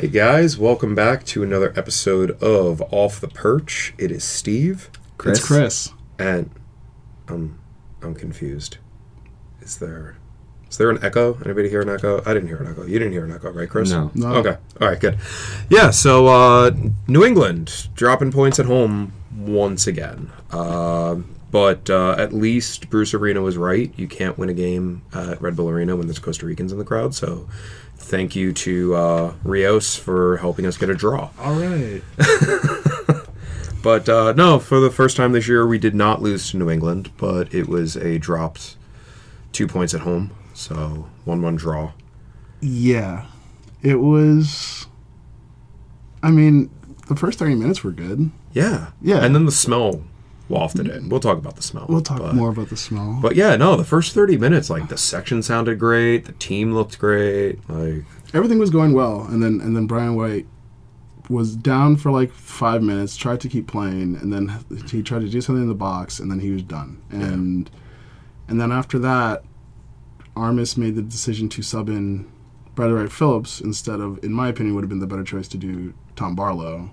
Hey guys, welcome back to another episode of Off the Perch. It is Steve, It's Chris. and I'm I'm confused. Is there is there an echo? Anybody hear an echo? I didn't hear an echo. You didn't hear an echo, right, Chris? No. No. Okay. All right. Good. Yeah. So uh, New England dropping points at home once again. Uh, but uh, at least Bruce Arena was right. You can't win a game at Red Bull Arena when there's Costa Ricans in the crowd. So thank you to uh, Rios for helping us get a draw. All right. But uh, no, for the first time this year, we did not lose to New England, but it was a dropped two points at home. So 1 1 draw. Yeah. It was. I mean, the first 30 minutes were good. Yeah. Yeah. And then the smell wafted in. We'll talk about the smell. We'll talk but, more about the smell. But yeah, no, the first 30 minutes, like the section sounded great, the team looked great. Like, Everything was going well, and then and then Brian White was down for like five minutes, tried to keep playing, and then he tried to do something in the box, and then he was done. And and then after that, Armas made the decision to sub in Bradley Wright Phillips instead of, in my opinion, would have been the better choice to do Tom Barlow,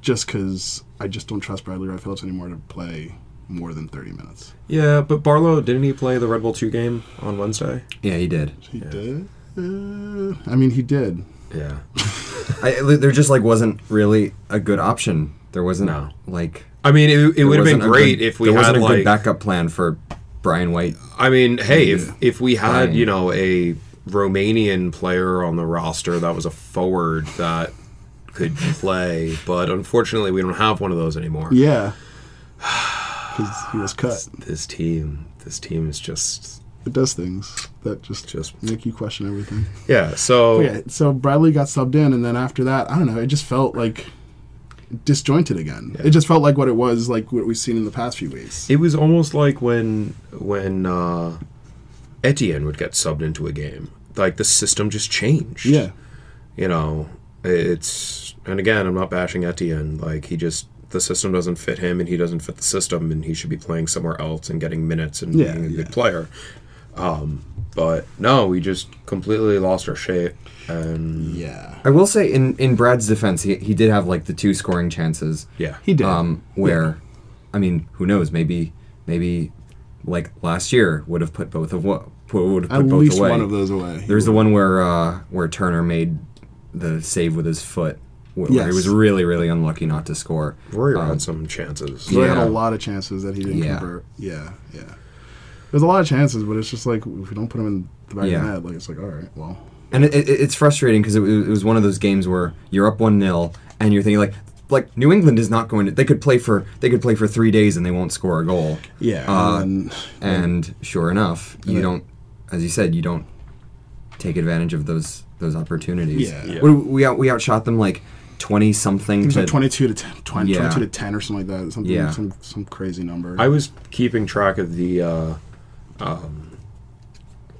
just because I just don't trust Bradley Wright Phillips anymore to play more than thirty minutes. yeah, but Barlow, didn't he play the Red Bull 2 game on Wednesday? Yeah, he did. He did. Uh, I mean, he did. Yeah. I, there just like wasn't really a good option. There wasn't No. like I mean, it, it would have been great good- if we there had wasn't a like good backup plan for Brian White. I mean, hey, if if we had Fine. you know a Romanian player on the roster that was a forward that could play, but unfortunately we don't have one of those anymore. Yeah. Because he was cut. This team, this team is just It does things that just just make you question everything. yeah. So Yeah, so Bradley got subbed in, and then after that, I don't know, it just felt like disjointed again. It just felt like what it was, like what we've seen in the past few weeks. it was almost like when when uh, Etienne would get subbed into a game, like the system just changed. Yeah. you know, it's and again, I'm not bashing Etienne. Like he just the system doesn't fit him, and he doesn't fit the system, and he should be playing somewhere else and getting minutes and Yeah, being a yeah. good player. Um, but no, we just completely lost our shape, and Yeah. I will say in in Brad's defense, he he did have like the two scoring chances. yeah, He did. Um, where, I mean, who knows? Maybe maybe like last year would have put both of what would have put At both least away. one of those away. There's the one where uh, where Turner made the save with his foot, where, where he was really really unlucky not to score. Royer Um, had some chances. Roy had a lot of chances that he didn't Yeah. convert. Yeah, yeah. There's a lot of chances, but it's just like if we don't put him in the back of Yeah. the net, like it's like all right, well, And it, it, it's frustrating because it, was- it was one of those games where you're up one 0 and you're thinking like, like New England is not going to. They could play for they could play for three days and they won't score a goal. yeah. Uh, and And sure enough, you don't, as you said, you don't take advantage of those those opportunities. Yeah. Yeah. We, we out we outshot them like twenty something to like 22 to 10, 20, Yeah. 22 to 10 or something like that. Something, Yeah. some some crazy number. I was keeping track of the uh, um,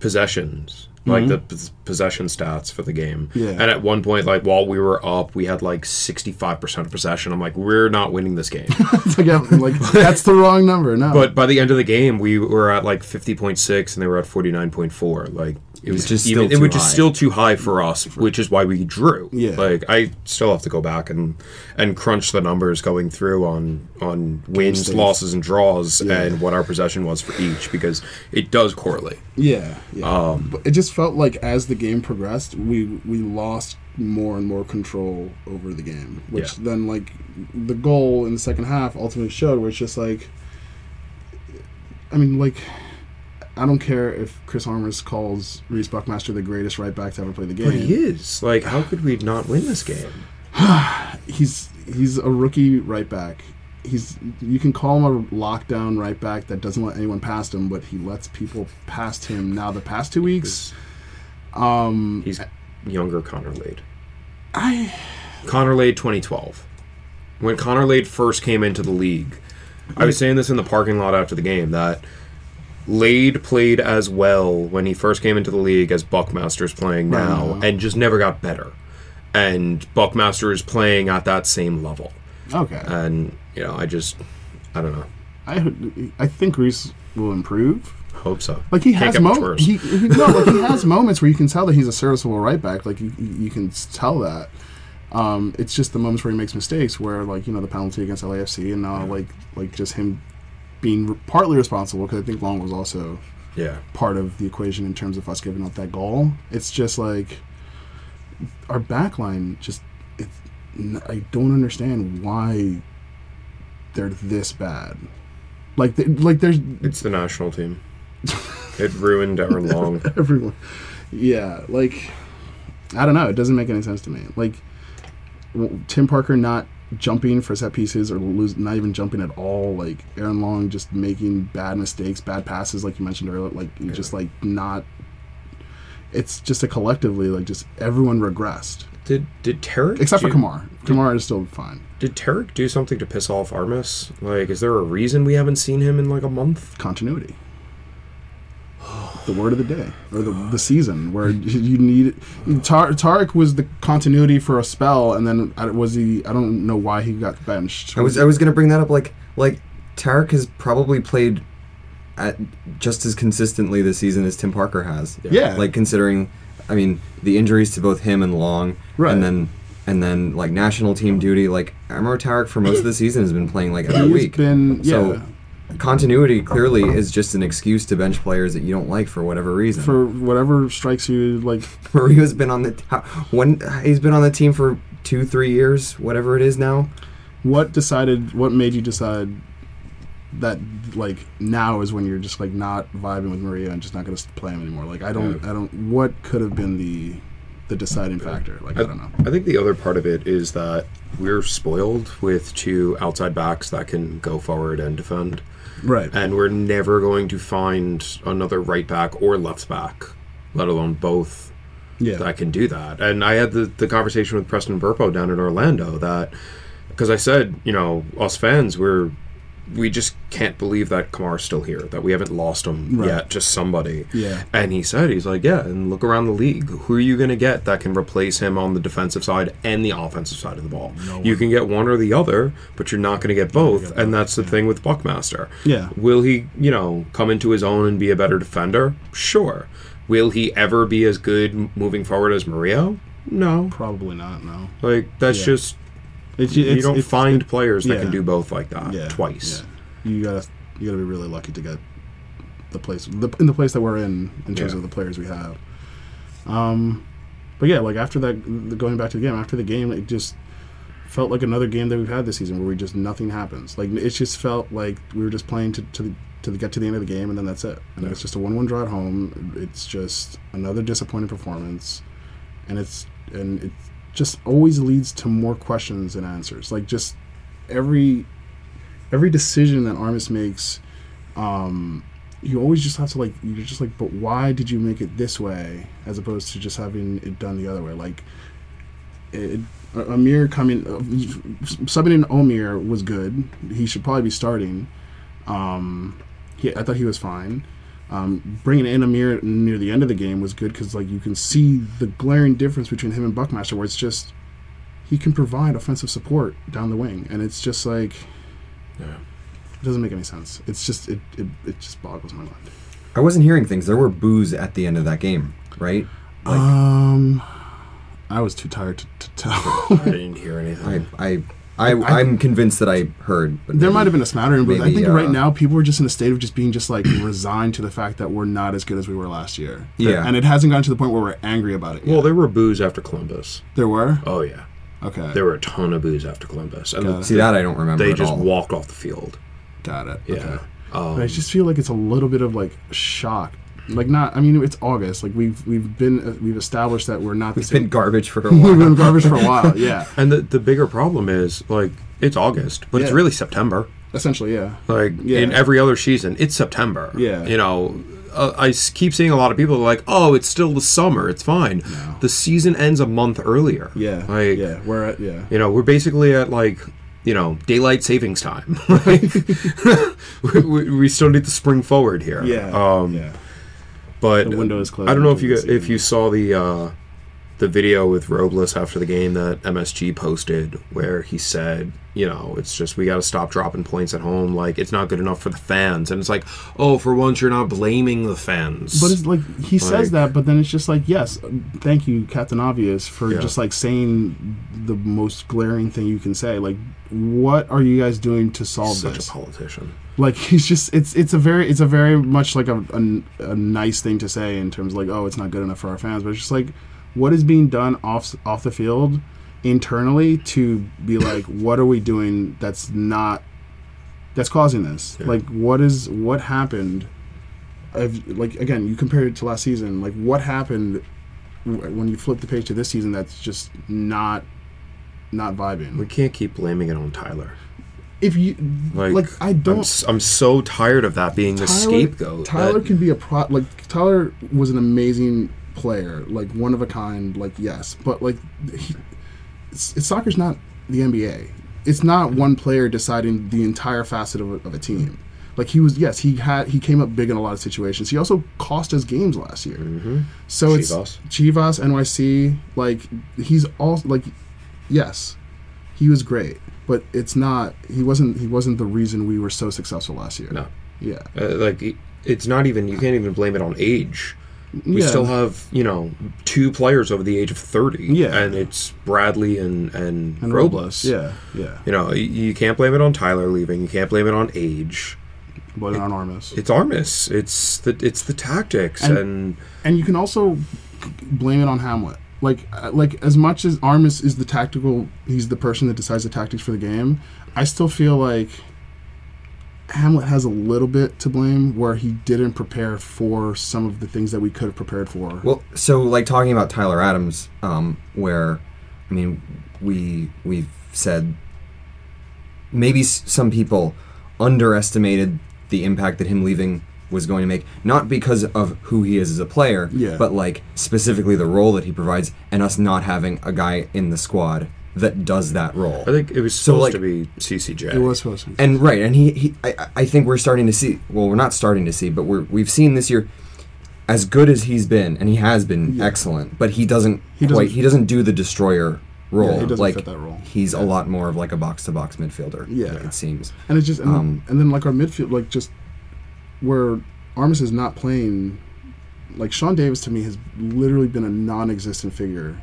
possessions, like the pos- possession stats for the game. Yeah. And at one point, like while we were up, we had like sixty-five percent of possession. I'm like, we're not winning this game. Like, like that's the wrong number. No, but by the end of the game, we were at like fifty point six, and they were at forty nine point four. Like it was just even, it was just still too high for us, which is why we drew. Yeah. Like I still have to go back and and crunch the numbers going through on on wins, stage. losses, and draws, Yeah. and what our possession was for each because it does correlate. Yeah, yeah. Um, but it just felt like as the game progressed, we we lost more and more control over the game, which Yeah. then like the goal in the second half ultimately showed, where it's just like, I mean, like. I don't care if Chris Armas calls Rece Buckmaster the greatest right back to ever play the game. But he is like, how could we not win this game? he's he's a rookie right back. He's you can call him a lockdown right back that doesn't let anyone past him, but he lets people past him. Now the past two weeks, Um, He's younger Connor Lade. I Connor Lade 2012. When Connor Lade first came into the league, I was saying this in the parking lot after the game that Lade played as well when he first came into the league as Buckmaster's playing now Right. and just never got better. And Buckmaster is playing at that same level. okay. And, you know, I just, I don't know. I I think Rece will improve. Hope so. Like he Can't has moments. He, he, no, like he has moments where you can tell that he's a serviceable right back. Like you, you can tell that. Um, it's just the moments where he makes mistakes, where like you know the penalty against LAFC, and now like like just him being re- partly responsible because I think Long was also yeah. part of the equation in terms of us giving up that goal. It's just like our back line just it's, n- I don't understand why they're this bad. Like they, like there's It's the national team. it ruined Aaron Long. everyone. Yeah, like I don't know. It doesn't make any sense to me. Like Tim Parker not jumping for set pieces or lose, not even jumping at all. Like Aaron Long just making bad mistakes, bad passes, like you mentioned earlier. Like you just like not. It's just a collectively like just everyone regressed Did did Tarek except for do- Kemar. Kemar is still fine. Did Tarek do something to piss off Armas? Like, is there a reason we haven't seen him in like a month? Continuity. The word of the day or the, the season where you need Tar- Tarek was the continuity for a spell and then I- was he I don't know why he got benched. I was I was gonna bring that up. Like like Tarek has probably played at just as consistently this season as Tim Parker has. Yeah. Like considering, I mean, the injuries to both him and Long, Right. and then and then like national team duty. Like I remember Tarek for most of the season has been playing like every week. been- So yeah. Continuity clearly is just an excuse to bench players that you don't like for whatever reason. for whatever strikes you like Mario's been on the how, when he's been on the team for two three years, whatever it is now. what decided what made you decide that like now is when you're just like not vibing with Maria and just not going to play him anymore? Like I don't I don't what could have been the the deciding factor? Like I don't know. I think the other part of it is that we're spoiled with two outside backs that can go forward and defend, right and we're never going to find another right back or left back, let alone both, yeah that can do that. And I had the, the conversation with Preston Burpo down in Orlando that because I said, you know, us fans, we're we just can't believe that Kemar's still here, that we haven't lost him Right. yet, just somebody. Yeah. And he said, he's like, yeah, and look around the league. Who are you going to get that can replace him on the defensive side and the offensive side of the ball? you can get one or the other, but you're not going to get both. and that's the thing with Buckmaster. Yeah. Will he, you know, come into his own and be a better defender? Sure. Will he ever be as good moving forward as Mario? No. probably not no Like that's Yeah. just it's, you it's, don't it's- find it- players that yeah. can do both like that yeah twice. yeah. you gotta you gotta be really lucky to get the place the, in the place that we're in in terms of the players we have. Um but yeah like after that the- going back to the game after the game it just felt like another game that we've had this season where we just nothing happens. Like it just felt like we were just playing to, to the to the, get to the end of the game and then that's it. And it's just a one-one draw at home. It's just another disappointing performance. And it's and it just always leads to more questions and answers like just every every decision that Armas makes, um, you always just have to like you're just like, but why did you make it this way as opposed to just having it done the other way? Like, it, Amir coming uh, subbing in Amir was good. He should probably be starting. Um, he, I thought he was fine. Um, bringing in Amir near the end of the game was good because like you can see the glaring difference between him and Buckmaster, where it's just he can provide offensive support down the wing, and it's just like Yeah. it doesn't make any sense. It's just it it, it just boggles my mind. I wasn't hearing things. There were boos at the end of that game, right? Like um, I was too tired to, to tell. I didn't hear anything. I I. I, I- I'm convinced that I heard. But there maybe- might have been a smattering, but I think uh, right now people are just in a state of just being just like resigned to the fact that we're not as good as we were last year. Yeah. and it hasn't gotten to the point where we're angry about it. Yet. well, there were boos after Columbus. there were. Oh yeah, Okay, there were a ton of boos after Columbus, and Got it. See that I don't remember. they at just all. walked off the field. got it. Yeah. Okay. Um, I just feel like it's a little bit of like shock. Like not, I mean, it's August. Like we've we've been uh, we've established that we're not. the It's been same- garbage for a while. We've been garbage for a while. Yeah, and the the bigger problem is like it's August, but it's really September. essentially, yeah. Like Yeah. in every other season, it's September. Yeah. You know, uh, I keep seeing a lot of people like, "Oh, it's still the summer. It's fine." No. The season ends a month earlier. Yeah, like yeah, we're at yeah. you know, we're basically at like you know daylight savings time. We, we, we still need to spring forward here. Yeah, Um, yeah. But The window is closed I don't know if you if you saw the uh, the video with Robles after the game that MSG posted, where he said, you know, it's just we got to stop dropping points at home. Like it's not good enough for the fans, and it's like, oh, for once you're not blaming the fans. But it's like he says that, but then it's just like, yes, thank you, Captain Obvious, for Yeah. just like saying the most glaring thing you can say. Like, what are you guys doing to solve such this? a politician. like he's just it's it's a very it's a very much like a, a, a nice thing to say in terms of like oh it's not good enough for our fans but it's just like what is being done off off the field internally to be like what are we doing that's not that's causing this Yeah. like what is what happened I've, like again you compare it to last season like what happened w- when you flip the page to this season that's just not not vibing We can't keep blaming it on Tyler. if you Like, like i don't I'm, so tired of that being the scapegoat. Tyler that- can be a pro. Like Tyler was an amazing player, like one of a kind. Like yes, but like he, it's, it's, soccer's not the NBA. It's not one player deciding the entire facet of a, of a team. Like he was, yes, he had he came up big in a lot of situations. He also cost us games last year. Mhm. So Chivas. it's Chivas, NYC. Like he's all like, yes, he was great, but it's not. He wasn't. He wasn't the reason we were so successful last year. No. Yeah. Uh, like it's not even you can't even blame it on age. We Yeah. still have you know two players over the age of thirty. Yeah. and it's Bradley and and, and Robles. Yeah, yeah. You know, you, you can't blame it on Tyler leaving. You can't blame it on age. But on Armas. It's Armas. It's the it's the tactics And- and, and you can also blame it on Hamlett. Like uh, like as much as Armas is the tactical, he's the person that decides the tactics for the game. I still feel like Hamlett has a little bit to blame where he didn't prepare for some of the things that we could have prepared for. Well, so like talking about Tyler Adams, um, where, I mean, we we've said maybe s- some people underestimated the impact that him leaving was going to make, not because of who he is as a player, Yeah. but like specifically the role that he provides, and us not having a guy in the squad that does that role. I think it was So, supposed like- to be CCJ. it was supposed to be. And right, and he, he I, I think we're starting to see. Well, we're not starting to see, but we're we've seen this year, as good as he's been, and he has been Yeah. excellent. But he doesn't He doesn't- He doesn't do the destroyer role. he doesn't like fit that role. he's a lot more of like a box to box midfielder. Yeah. it seems. And it's just and, Um, and then like our midfield, like just where Armas is not playing. Like Sean Davis to me has literally been a non-existent figure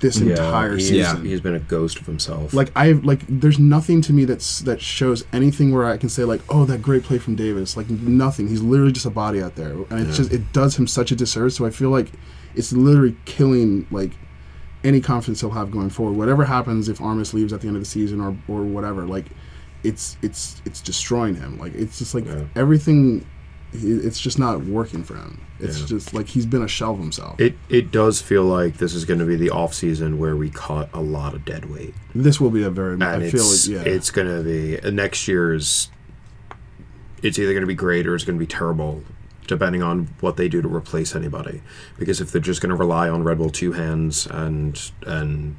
this entire he's, season. he's been a ghost of himself. Like I like, there's nothing to me that's that shows anything where I can say like, oh, that great play from Davis. Like nothing. He's literally just a body out there, and it's Yeah. just it does him such a disservice. So I feel like it's literally killing like any confidence he'll have going forward. Whatever happens if Armas leaves at the end of the season or or whatever, like it's it's it's destroying him. Like it's just like Yeah. everything. It's just not working for him. It's Yeah. just like he's been a shell of himself. it it does feel like this is going to be the off season where we cut a lot of dead weight. this will be a very. and I feel it's like yeah. it's gonna be uh, next year's. It's either gonna be great or it's gonna be terrible, depending on what they do to replace anybody. Because if they're just gonna rely on Red Bull two hands and and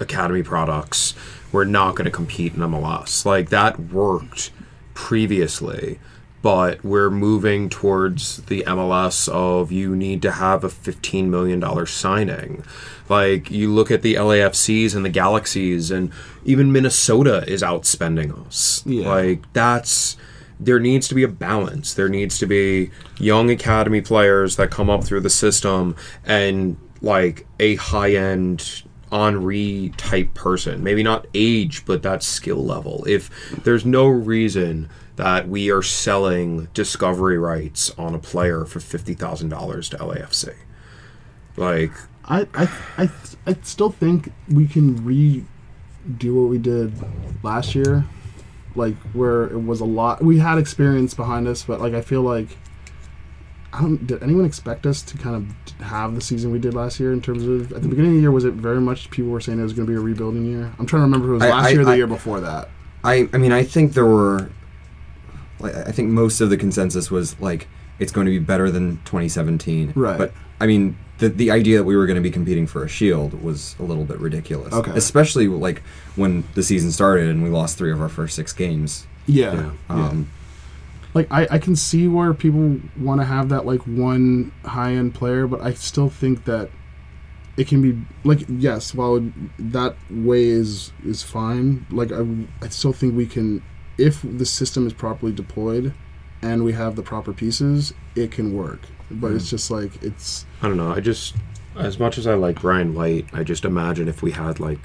academy products, we're not gonna compete in MLS. Like that worked previously. But we're moving towards the MLS of you need to have a $15 million signing. Like, you look at the LAFCs and the Galaxies, and even Minnesota is outspending us. Yeah. Like, that's. There needs to be a balance. There needs to be young academy players that come up through the system and, like, a high end Henri type person. Maybe not age, but that skill level. If there's no reason that we are selling discovery rights on a player for fifty thousand dollars to LAFC, like I, I, I, I still think we can redo what we did last year, like where it was a lot. We had experience behind us, but like I feel like I don't. Did anyone expect us to kind of have the season we did last year? In terms of at the beginning of the year, was it very much people were saying it was going to be a rebuilding year? I'm trying to remember if it was I- last I- year or the I- year before that. I I mean I think there were like I think most of the consensus was like it's going to be better than 2017. Right. But I mean, the the idea that we were going to be competing for a shield was a little bit ridiculous. Okay. Especially like when the season started and we lost three of our first six games. Yeah. Yeah. yeah. Um, like I, I can see where people want to have that like one high end player, but I still think that it can be like yes, while that way is is fine. Like I, I still think we can, if the system is properly deployed, and we have the proper pieces, it can work. But it's hmm. just like it's I don't know. I just, as much as I like Brian White, I just imagine if we had like,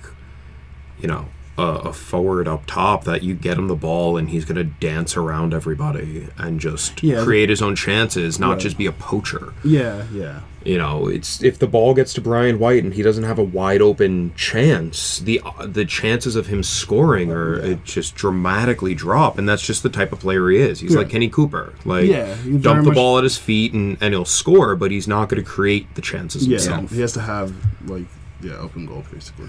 you know, a, a forward up top that you get him the ball and he's gonna dance around everybody and just Yeah. create his own chances, not Right. just be a poacher. yeah yeah You know, it's if the ball gets to Brian White and he doesn't have a wide open chance, the the chances of him scoring are Yeah. it just dramatically drop, and that's just the type of player he is. He's Yeah. like Kenny Cooper, like Yeah, dump the ball at his feet and and he'll score, but he's not going to create the chances yeah. himself. He has to have like yeah open goal basically.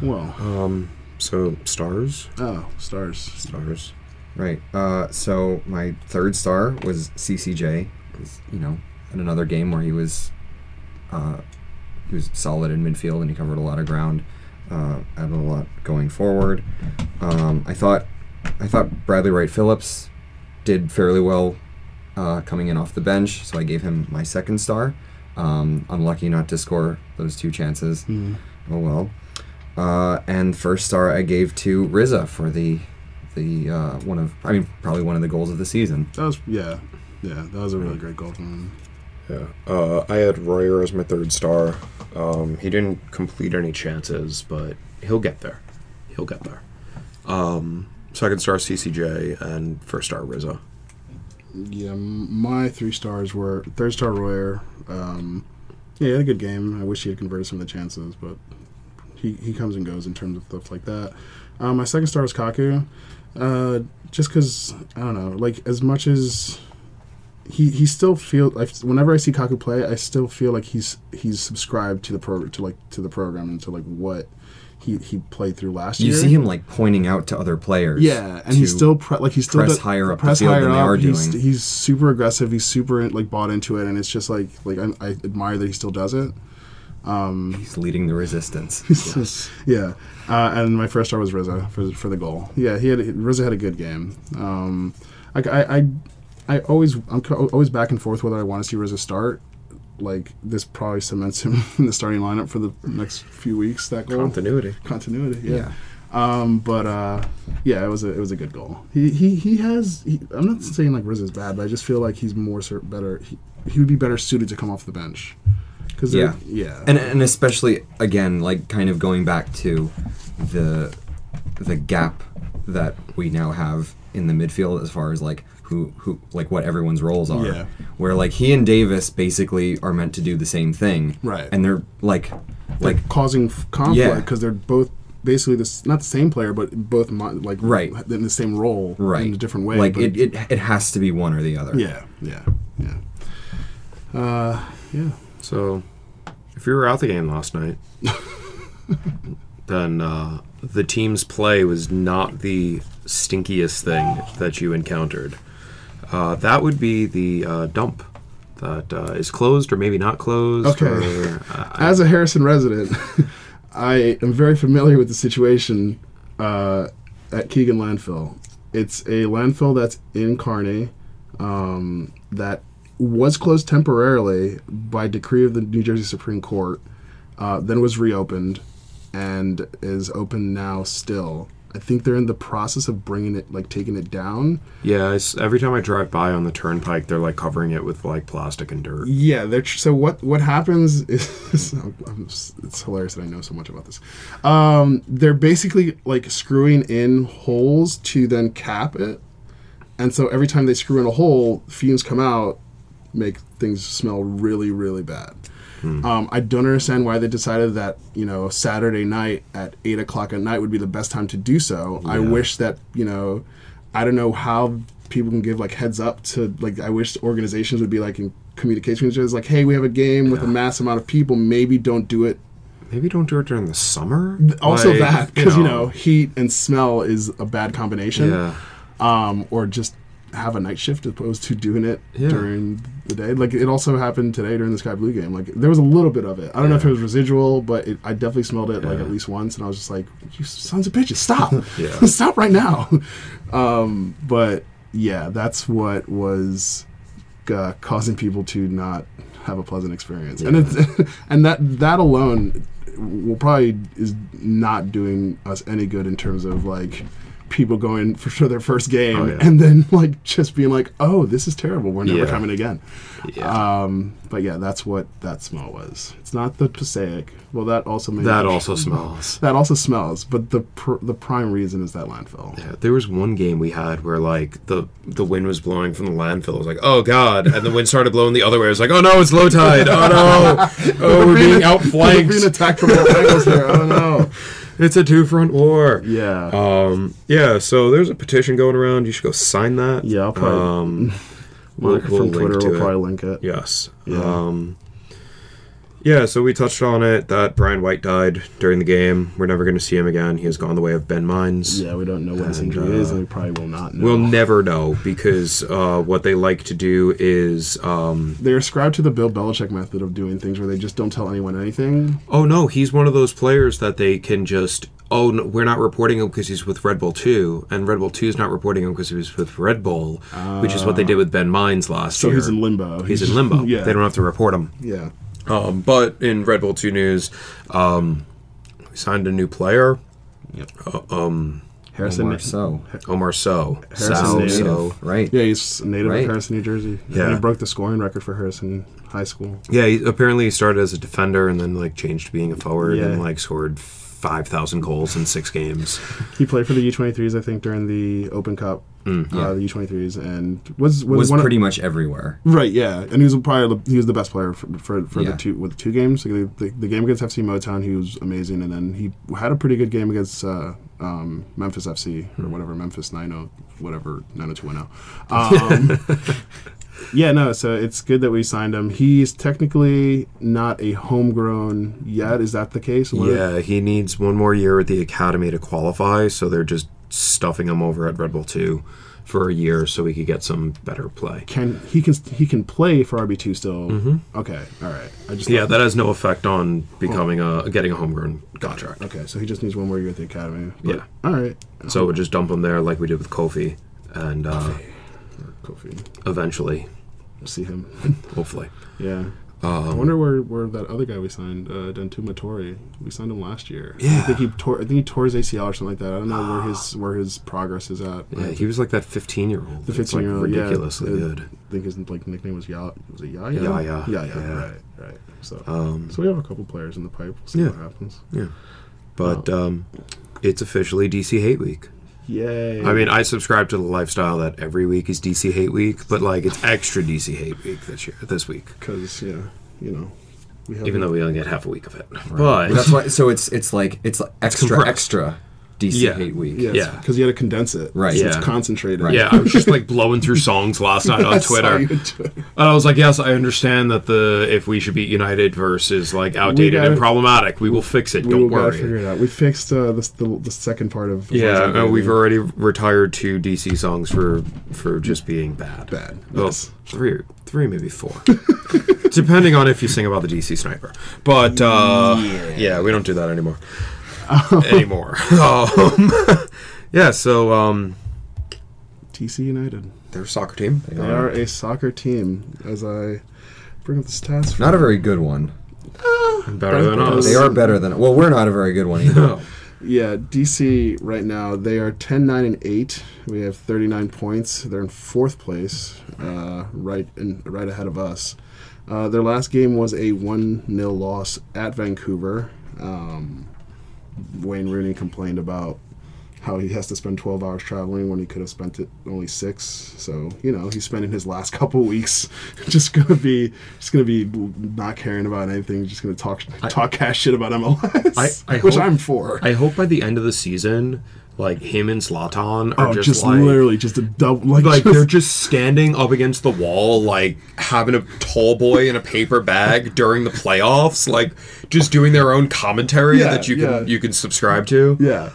Well, Um, so stars, oh stars. stars. Right. Uh, so my third star was CCJ. You know, in another game where he was, uh, he was solid in midfield and he covered a lot of ground, uh, added a lot going forward. Um, I thought, I thought Bradley Wright Phillips did fairly well, uh, coming in off the bench. So I gave him my second star. Um, unlucky not to score those two chances. Hmm. Oh well. Uh, and first star I gave to Riza for the the uh, one of I mean probably one of the goals of the season. That was yeah yeah that was a really great goal from him. Yeah. Uh, I had Royer as my third star. Um, he didn't complete any chances, but he'll get there. He'll get there. Um, second star CCJ and first star Rizzo. Yeah, my three stars were third star Royer. Um, yeah, he had a good game. I wish he had converted some of the chances, but he, he comes and goes in terms of stuff like that. Um, my second star was Kaku, uh, just because I don't know, like as much as he he still feel like whenever I see Kaku play, I still feel like he's he's subscribed to the program to like to the program and to like what he he played through last You year. You see him like pointing out to other players. Yeah, and he's still pre- like he's still press do- higher up the field higher than they up. are he's, doing. he's super aggressive. He's super like bought into it, and it's just like like I, I admire that he still does it. Um, he's leading the resistance. yeah, uh, and my first star was Rizzo for for the goal. Yeah, he had Rizzo had a good game. Um, I, I, I always I'm always back and forth whether I want to see Rizzo start. Like this probably cements him in the starting lineup for the next few weeks. That goal Continuity. continuity. Yeah. Um, but uh, yeah, it was a it was a good goal. He he he has. He, I'm not saying like Riz is bad, but I just feel like he's more better. He, he would be better suited to come off the bench. Cause Yeah. yeah, and and especially again like kind of going back to the the gap that we now have in the midfield as far as like who who like what everyone's roles are Yeah. where like he and Davis basically are meant to do the same thing Right. and they're like like causing f- conflict Yeah. because they're both basically this not the same player, but both mo- like Right. in the same role, right in a different way. like it, it it has to be one or the other yeah, yeah, yeah. Uh, yeah. So, if you were out the game last night, then uh, the team's play was not the stinkiest thing that you encountered. Uh, that would be the uh, dump that uh, is closed or maybe not closed. Okay. Or, uh, As a Harrison resident, I am very familiar with the situation uh, at Keegan Landfill. It's a landfill that's in Kearny um, that was closed temporarily by decree of the New Jersey Supreme Court, uh, then was reopened, and is open now still. I think they're in the process of bringing it, like taking it down. yeah, every time I drive by on the turnpike, they're like covering it with like plastic and dirt. Yeah, they're tr- so what what happens is it's hilarious that I know so much about this. Um, they're basically like screwing in holes to then cap it, and so every time they screw in a hole, fumes come out, make things smell really really bad. Um, I don't understand why they decided that you know Saturday night at eight o'clock at night would be the best time to do so. I wish that you know, I don't know how people can give like heads up to like. I wish organizations would be like in communication with each other, like, hey, we have a game with a mass amount of people. Maybe don't do it. Maybe don't do it during the summer. Also Like, that because you know heat and smell is a bad combination. Yeah. Um, or just have a night shift as opposed to doing it Yeah. during the day. Like it also happened today during the Sky Blue game. Like there was a little bit of it. I don't know if it was residual, but it, I definitely smelled it like at least once, and I was just like, "You sons of bitches, stop! Stop right now!" Um, but yeah, that's what was uh, causing people to not have a pleasant experience, and it's and that that alone will probably is not doing us any good in terms of like people going for sure their first game Oh, yeah. and then like just being like oh this is terrible we're never Yeah. coming again Yeah. um but yeah that's what that smell was it's not the passaic well that also made that also smells. that also smells but the pr- the prime reason is that landfill Yeah, there was one game we had where like the the wind was blowing from the landfill. It was like, oh god, and the wind started blowing the other way. I was like, oh no, it's low tide. Oh no, oh we're being outflanked. We're being attacked from all angles here oh no It's a two front war. yeah Um. Yeah. So there's a petition going around. You should go sign that. Yeah, I'll probably- Um. we'll- we'll from Twitter to will it. probably link it. Yes. Yeah. Um, yeah, so we touched on it that Brian White died during the game. We're never going to see him again. He has gone the way of Ben Mines. Yeah, we don't know what his injury is, uh, and we probably will not know. We'll never know because uh, what they like to do is, um, they ascribe to the Bill Belichick method of doing things where they just don't tell anyone anything. oh no, he's one of those players that they can just, oh, no, we're not reporting him because he's with Red Bull 2, and Red Bull 2 is not reporting him because he was with Red Bull, which is what they did with Ben Mines last So year. So he's in limbo. He's in limbo. yeah. They don't have to report him. yeah. Um, but in Red Bull 2 news, um, we signed a new player, uh, um, Harrison. Omar Sowe. Omar Sowe. Harrison Sal. So. Right. Yeah, he's a native Right. of Harrison, New Jersey. Yeah. And he broke the scoring record for Harrison High School. Yeah, he, apparently he started as a defender and then like changed to being a forward Yeah. and like scored 5,000 goals in six games. He played for the U23s, I think, during the Open Cup. Mm. Uh, the U23s, and was was, Was one of- pretty much everywhere. Right, yeah, and he was probably the, he was the best player for for, for Yeah. the two with two games. Like the, the, the game against FC Motown, he was amazing, and then he had a pretty good game against uh, um, Memphis FC or whatever Memphis 90 whatever 90210. Um, yeah, no, so it's good that we signed him. He's technically not a homegrown yet. Is that the case? What- Yeah, he needs one more year at the academy to qualify, so they're just stuffing him over at Red Bull 2 for a year so we could get some better play. Can he can he can play for RB two still? Okay, all right. I just Mm-hmm. Yeah, that has no effect on becoming a getting a homegrown contract. Okay, so he just needs one more year at the academy. But- Yeah. All right. So we'll just dump him there like we did with Kofi, and uh, Kofi. eventually, see him. hopefully. Yeah. I Um, wonder where, where that other guy we signed, uh, Dantouma Toure. We signed him last year. Yeah, I think he tore. I think he tore his ACL or something like that. I don't know where his where his progress is at. yeah, he was like that 15 year old. the 15 year old, ridiculously yeah, good. I think his like nickname was Ya. Was it Yaya? Yaya, Yeah, yeah, yeah. Right, right. So, Um, so we have a couple players in the pipe. We'll see Yeah. what happens. Yeah, but um, it's officially DC Hate Week. Yay! I mean, I subscribe to the lifestyle that every week is DC Hate Week, but like it's extra DC Hate Week this year, this week, because yeah, you know, we have even though we only get half a week of it. But That's why. So it's it's like it's like extra compressed. extra DC Yeah. hate week. yeah, yeah. because you had to condense it. Right. So it's Yeah. concentrated. Right. yeah, I was just like blowing through songs last night on I saw Twitter. you do it. And I was like, yes, I understand that the if we should beat United versus like outdated gotta- and problematic, we will fix it. We Don't will gotta worry. figure it out. We fixed uh, the, the the second part of Yeah, Horizon and we've Baby. already retired two DC songs for for just being bad. Bad, Well, yes. three, three, maybe four, depending on if you sing about the DC sniper. But uh, yeah. we don't do that anymore. anymore. Um, yeah, so um, DC United. they're a soccer team. They are a soccer team. As I bring up the stats, Not a very good one. better than us. They are better than. Well, we're not a very good one either. No. Yeah, DC right now they are 10 9 and 8. We have 39 points. They're in fourth place, uh, right in, right ahead of us. Uh, their last game was a 1 0 loss at Vancouver. Um, Wayne Rooney complained about how he has to spend 12 hours traveling when he could have spent it only six. So, you know, he's spending his last couple weeks just going to be just to be not caring about anything, just going to talk talk cash shit about MLS, I- I which hope- I'm for. I hope by the end of the season, like him and Zlatan are Oh, just, just, like. literally just a double like, Like just- they're just standing up against the wall, like having a tall boy in a paper bag during the playoffs, like just doing their own commentary Yeah, that you can yeah. you can subscribe to. yeah.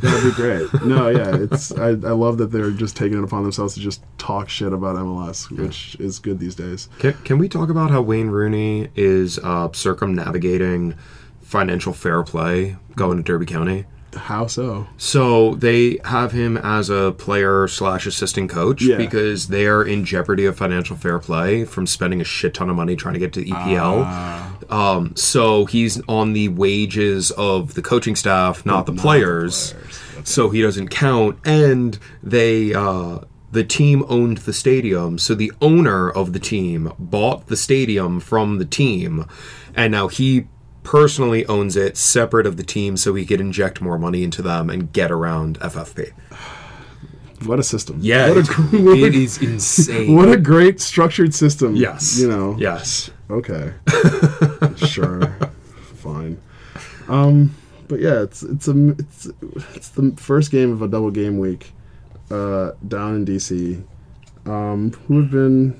That'd be great. No, yeah, it's I, I love that they're just taking it upon themselves to just talk shit about MLS, which is good these days. Can, can we talk about how Wayne Rooney is uh, circumnavigating financial fair play going to Derby County? How so? So they have him as a player slash assistant coach Yeah. because they are in jeopardy of financial fair play from spending a shit ton of money trying to get to the EPL. Ah. Um, so he's on the wages of the coaching staff, not the players. So he doesn't count. And they uh, the team owned the stadium, so the owner of the team bought the stadium from the team, and now he personally owns it separate of the team so he could inject more money into them and get around FFP. What a system! Yeah, what a, it's- gr- what a- it is insane. What a great structured system. yes, you know. yes. Okay. sure. Fine. Um, but yeah, it's it's a it's it's the first game of a double game week, uh, down in DC. Um, who have been,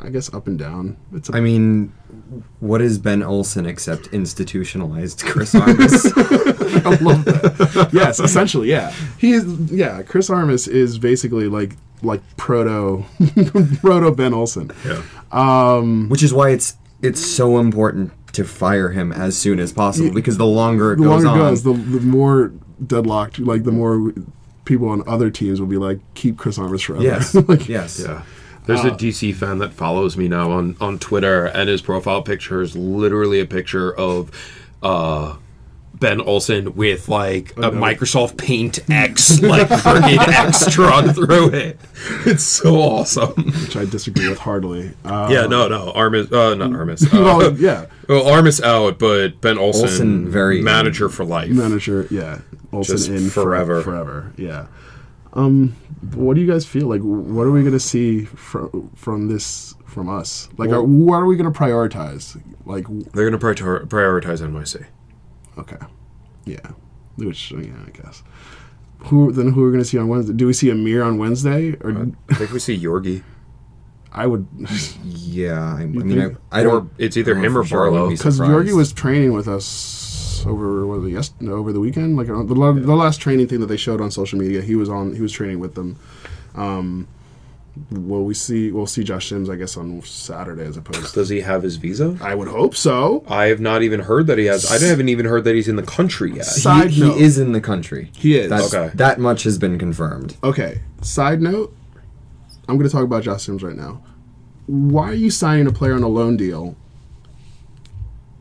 I guess, up and down. It's a I mean, what is Ben Olsen except institutionalized Chris Armas? I love that. yes, essentially, yeah. He is. Yeah, Chris Armas is basically like like proto proto Ben Olsen. Yeah. Um, Which is why it's it's so important to fire him as soon as possible because the longer it The goes longer on, goes, the, the more deadlocked. Like the more people on other teams will be like, keep Chris Armas forever. yes, like, yes, Yeah. There's a DC fan that follows me now on, on Twitter, and his profile picture is literally a picture of uh, Ben Olsen with like a Microsoft Paint X, like friggin' X drawn through it. It's so awesome. which I disagree with hardly. Uh, Yeah, no, no, Armas, uh, not Armas. Uh, well, yeah, well, Armas out, but Ben Olsen, Olsen very- manager for life. manager. Yeah, Olsen Just in forever. forever. Yeah. Um, what do you guys feel like? What are we gonna see from from this from us? Like, are, what are we gonna prioritize? Like, They're going to prior- prioritize NYC. okay, yeah, which yeah, I guess. Who then? Who are we gonna see on Wednesday? Do we see Amir on Wednesday? Or I think we see Yorgi. I would, yeah. I, I mean, I, I Or don't. it's either him or for sure, I wouldn't Barlow. because. Yorgi was training with us over was it yes over the weekend like uh, the, the last training thing that they showed on social media he was on he was training with them um well we see we'll see Josh Sims I guess on Saturday as opposed Does he have his visa? I would hope so I have not even heard that he has. I haven't even heard that he's in the country yet. Side he, note. he is in the country. He is. That's, Okay. That much has been confirmed. okay side note I'm going to talk about Josh Sims right now why are you signing a player on a loan deal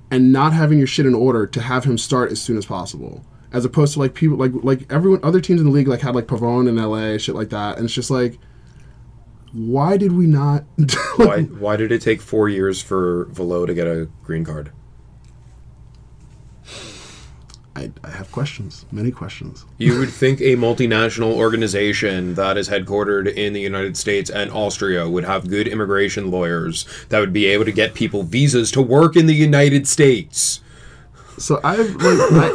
and not having your shit in order to have him start as soon as possible as opposed to like people like like everyone other teams in the league like had like Pavón in LA shit like that and it's just like why did we not Why? Why did it take four years for Valot to get a green card? I, I have questions many questions You would think a multinational organization that is headquartered in the United States and Austria would have good immigration lawyers that would be able to get people visas to work in the United States. so I've like I,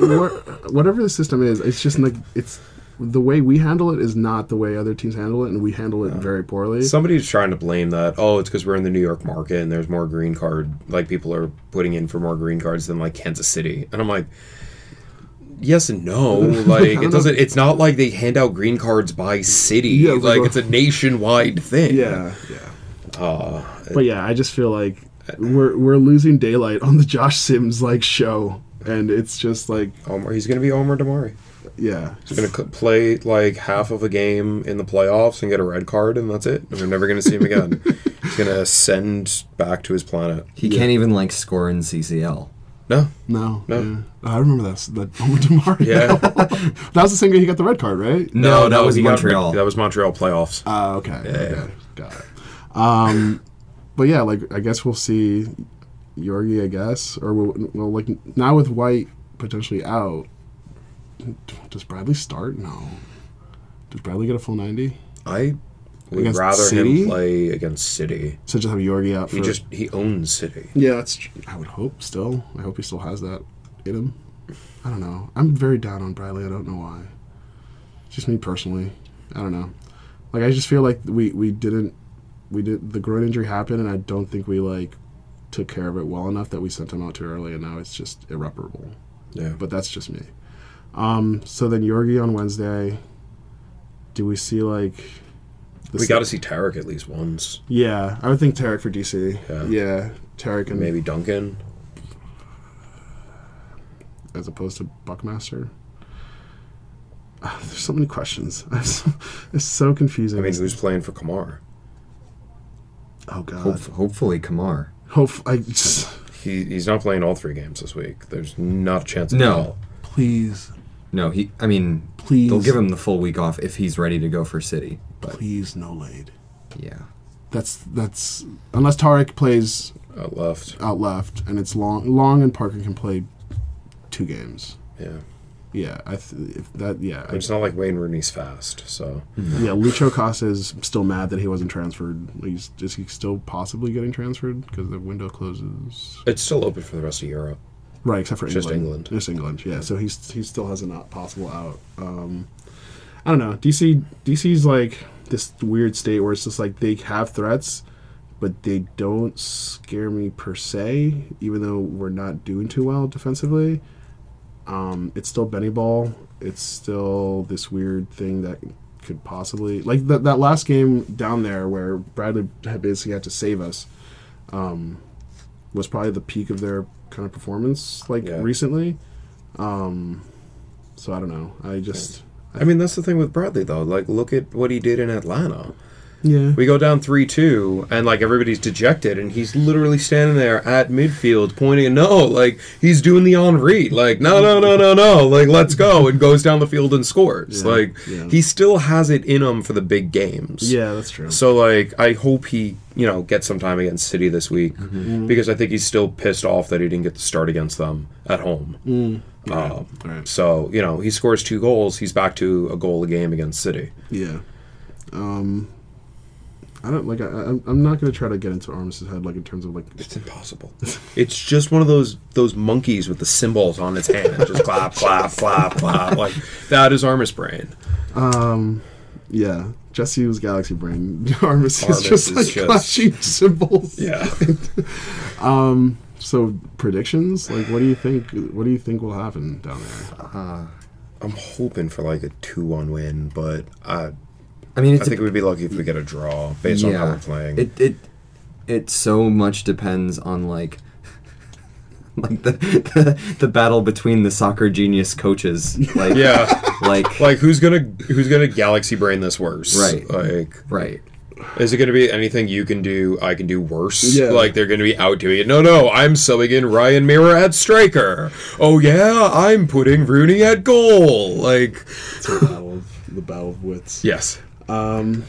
whatever the system is it's just like it's the way we handle it is not the way other teams handle it and we handle it very poorly Somebody's trying to blame that. Oh, it's because we're in the New York market and there's more green card. Like people are putting in for more green cards than like Kansas City, and I'm like. Yes and no. Like it doesn't. It's not like they hand out green cards by city. Yeah, like like it's a nationwide thing. yeah yeah uh, but yeah I just feel like we're we're losing daylight on the Josh Sims like show and it's just like Omar, he's gonna be Omer Damari. yeah He's gonna play like half of a game in the playoffs and get a red card, and that's it. And we're never gonna see him again. he's gonna ascend back to his planet. He can't even like score in CCL. No, no No. yeah. I remember that that Omer Damari yeah, that was the same guy he got the red card right No, that was he got- Montreal. that was Montreal playoffs. Ah, okay. okay. yeah. Got it. Um, but yeah, like I guess we'll see Yorgi. I guess, or we'll, well, like now with White potentially out, does Bradley start? No. Does Bradley get a full ninety? I Against rather City? him play against City. So just have Yorgi out for. He just he owns City. yeah, that's. tr- I would hope still. I hope he still has that in him. I don't know. I'm very down on Bradley. I don't know why. Just me personally. I don't know. Like I just feel like we we didn't we did the groin injury happened and I don't think we like took care of it well enough that we sent him out too early and now it's just irreparable. Yeah, But that's just me. Um, so then Yorgi on Wednesday. Do we see like? The We sa- got to see Tarek at least once. Yeah, I would think Tarek for DC. Yeah. Yeah, Tarek and Maybe Duncan. as opposed to Buckmaster. Ah, there's so many questions. it's so, it's so confusing. I mean, who's playing for Kemar? oh god. Hope, hopefully, Kemar. Hope I just, He, he's not playing all three games this week. There's not a chance. No. At all. please, No, he. I mean, please, they'll give him the full week off if he's ready to go for City. But please no late. yeah, That's that's unless Tarek plays Out left. out left and it's long long and Parker can play two games. Yeah. Yeah, I th- if that yeah I, It's not like Wayne Rooney's fast. So yeah. Lucho Acosta is still mad that he wasn't transferred. He's is he still possibly getting transferred because the window closes? it's still open for the rest of Europe. Right, except for Just England. England. Just England. Yeah, so he's he still has a not possible out. Um, I don't know. DC DC's like this weird state where it's just like they have threats, but they don't scare me per se. Even though we're not doing too well defensively, um, it's still Benny Ball. It's still this weird thing that could possibly like that that last game down there where Bradley had basically had to save us. Um, was probably the peak of their kind of performance like Yeah. recently. Um, so I don't know. I just I mean, that's the thing with Bradley, though. Like, look at what he did in Atlanta. yeah. We go down 3 2, and, like, everybody's dejected, and he's literally standing there at midfield pointing, no, like, he's doing the Henry. Like, no, no, no, no, no. Like, let's go. And goes down the field and scores. Yeah, like, yeah. he still has it in him for the big games. Yeah, that's true. So, like, I hope he, you know, gets some time against City this week Mm-hmm. because I think he's still pissed off that he didn't get to start against them at home. Um, right. So, you know, he scores two goals. He's back to a goal a game against City. Yeah. Um, I don't like. I, I'm, I'm not gonna try to get into Armas's head like in terms of like. It's impossible. it's just one of those those monkeys with the cymbals on its hand. Just clap, clap, clap, clap. Like that is Armas brain. Um, yeah. Jesse was Galaxy Brain. Armas, is just is like just- flashing symbols. Yeah. Um. So predictions, like, what do you think? What do you think will happen down there? uh, I'm hoping for like a two one win, but I I mean, I it's think we'd be lucky if we get a draw based on how we're playing. it it it so much depends on like like the, the the battle between the soccer genius coaches. Like yeah. like Like who's gonna who's gonna galaxy brain this worse? Right. Like right. Is it gonna be anything you can do I can do worse? Yeah. Like they're gonna be outdoing it. No, no, I'm subbing in Ryan Meara at striker. Oh yeah, I'm putting Rooney at goal. Like It's a battle of the battle of wits. Yes. Um,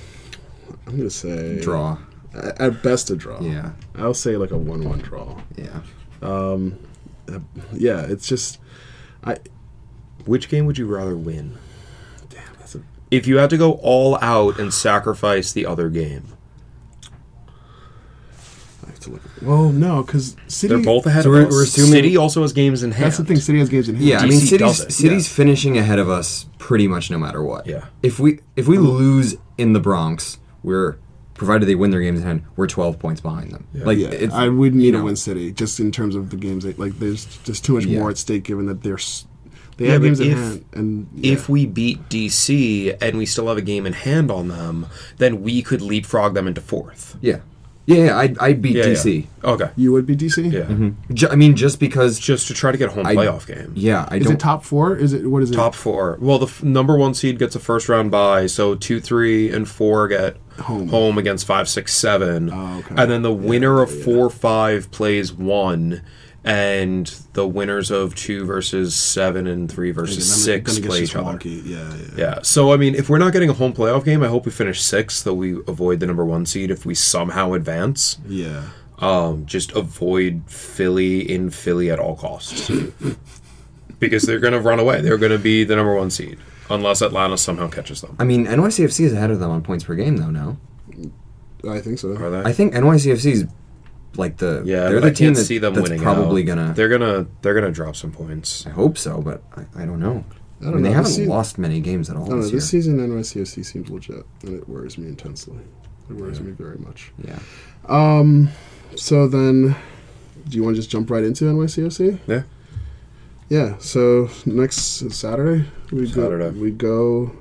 I'm gonna say Draw. At at best, a draw. Yeah. I'll say like a one-one draw. Yeah. Um, uh, yeah, it's just I. Which game would you rather win? Damn, that's a If you had to go all out and sacrifice the other game. I have to look. At, well, no, because City. They're both ahead So of we're- us. we're assuming- City also has games in hand. That's the thing. City has games in hand. Yeah, I mean, DC does City's it, City's yeah. finishing ahead of us pretty much no matter what. Yeah. If we if we lose in the Bronx, we're provided they win their games in hand, we're 12 points behind them. Like Yeah, it's, I would need you to know, win City just in terms of the games. They, like, there's just too much Yeah. more at stake given that they're s- they Yeah, have but games in if- hand. And yeah. If we beat DC and we still have a game in hand on them, then we could leapfrog them into fourth. Yeah. Yeah, yeah I'd, I'd beat Yeah, DC. yeah. Okay. you would be DC. Yeah. Mm-hmm. Ju- I mean, just because. Just to try to get a home I- playoff game. Yeah, I Is don't. it top four? Is it what is it? Top four. Well, the f- number one seed gets a first round bye, so two, three, and four get Home. against five, six, seven, Oh, okay. and then the winner of four, five plays one, and the winners of two versus seven and three versus Then it- six then it play each other. Yeah, yeah. Yeah. So I mean, if we're not getting a home playoff game, I hope we finish sixth, though we avoid the number one seed if we somehow advance. Yeah. Um, just avoid Philly in Philly at all costs. because they're gonna run away. They're gonna be the number one seed. Unless Atlanta somehow catches them. I mean, NYCFC is ahead of them on points per game, though. No, I think so. Are they? I think NYCFC is like the yeah, they're but the I team can't that, see them that's winning. probably out. gonna. They're gonna they're gonna drop some points. I hope so, but I, I don't know. I I, don't mean, they haven't This se- lost many games at all I don't know. this This year. season, NYCFC seems legit, and it worries me intensely. It worries me very much. Yeah. Um, so then, do you want to just jump right into NYCFC? Yeah. yeah. So next Saturday we Saturday. go we go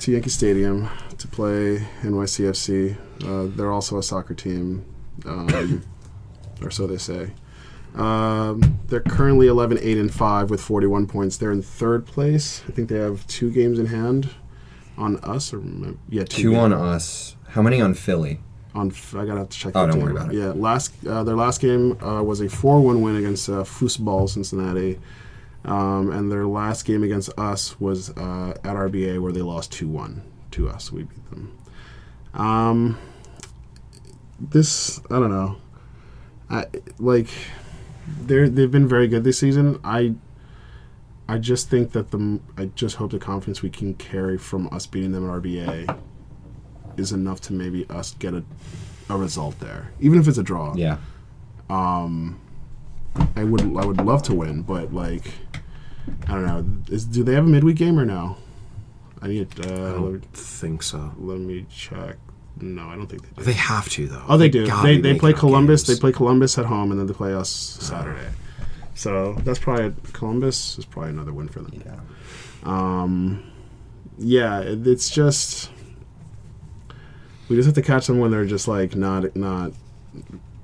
to Yankee Stadium to play NYCFC. Uh, they're also a soccer team, um, or so they say. Um, they're currently 11, 8, and 5 with 41 points. They're in third place. I think they have two games in hand on us. Or yeah, two, Two games. on us. How many on Philly? on. f- I gotta have to check. Oh, don't worry about it. Yeah, last uh, their last game uh, was a four-one win against uh, Foosball Cincinnati, um, and their last game against us was uh, at RBA where they lost two-one to us. We beat them. Um, this I don't know. I like they're they've been very good this season. I I just think that the I just hope the confidence we can carry from us beating them at RBA is enough to maybe us get a a result there, even if it's a draw. Yeah. Um, I would I would love to win, but like I don't know. Is, do they have a midweek game or no? I need uh, I let, don't think so. let me check. No, I don't think they do. They have to though. Oh, they do. They they play Columbus. games. They play Columbus at home, and then they play us Saturday. So that's probably Columbus is probably another win for them. Yeah. Um, yeah, it, it's just we just have to catch them when they're just like not not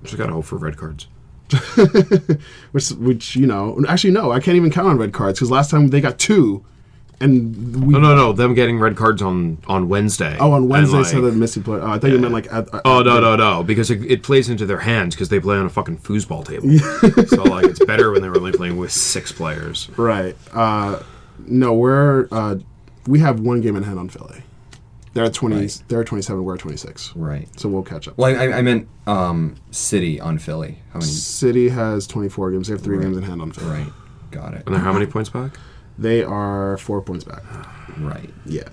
Just gotta hope for red cards. which which you know actually no I can't even count on red cards because last time they got two and we No, no, no. Them getting red cards on on Wednesday. oh on Wednesday like- so the missing play oh I thought you meant like at, at- Oh no no no! Because it, it plays into their hands because they play on a fucking foosball table. so like it's better when they're only playing with six players. right uh no we're uh we have one game in hand on Philly they're at twenty Right. they're at twenty seven we're at twenty six Right. so we'll catch up. Well, I, I meant um, City on Philly. How many? City has 24 games. They have three Right. games in hand on Philly. Right. Got it. And they're how many points back? They are four points back. Right. Yeah.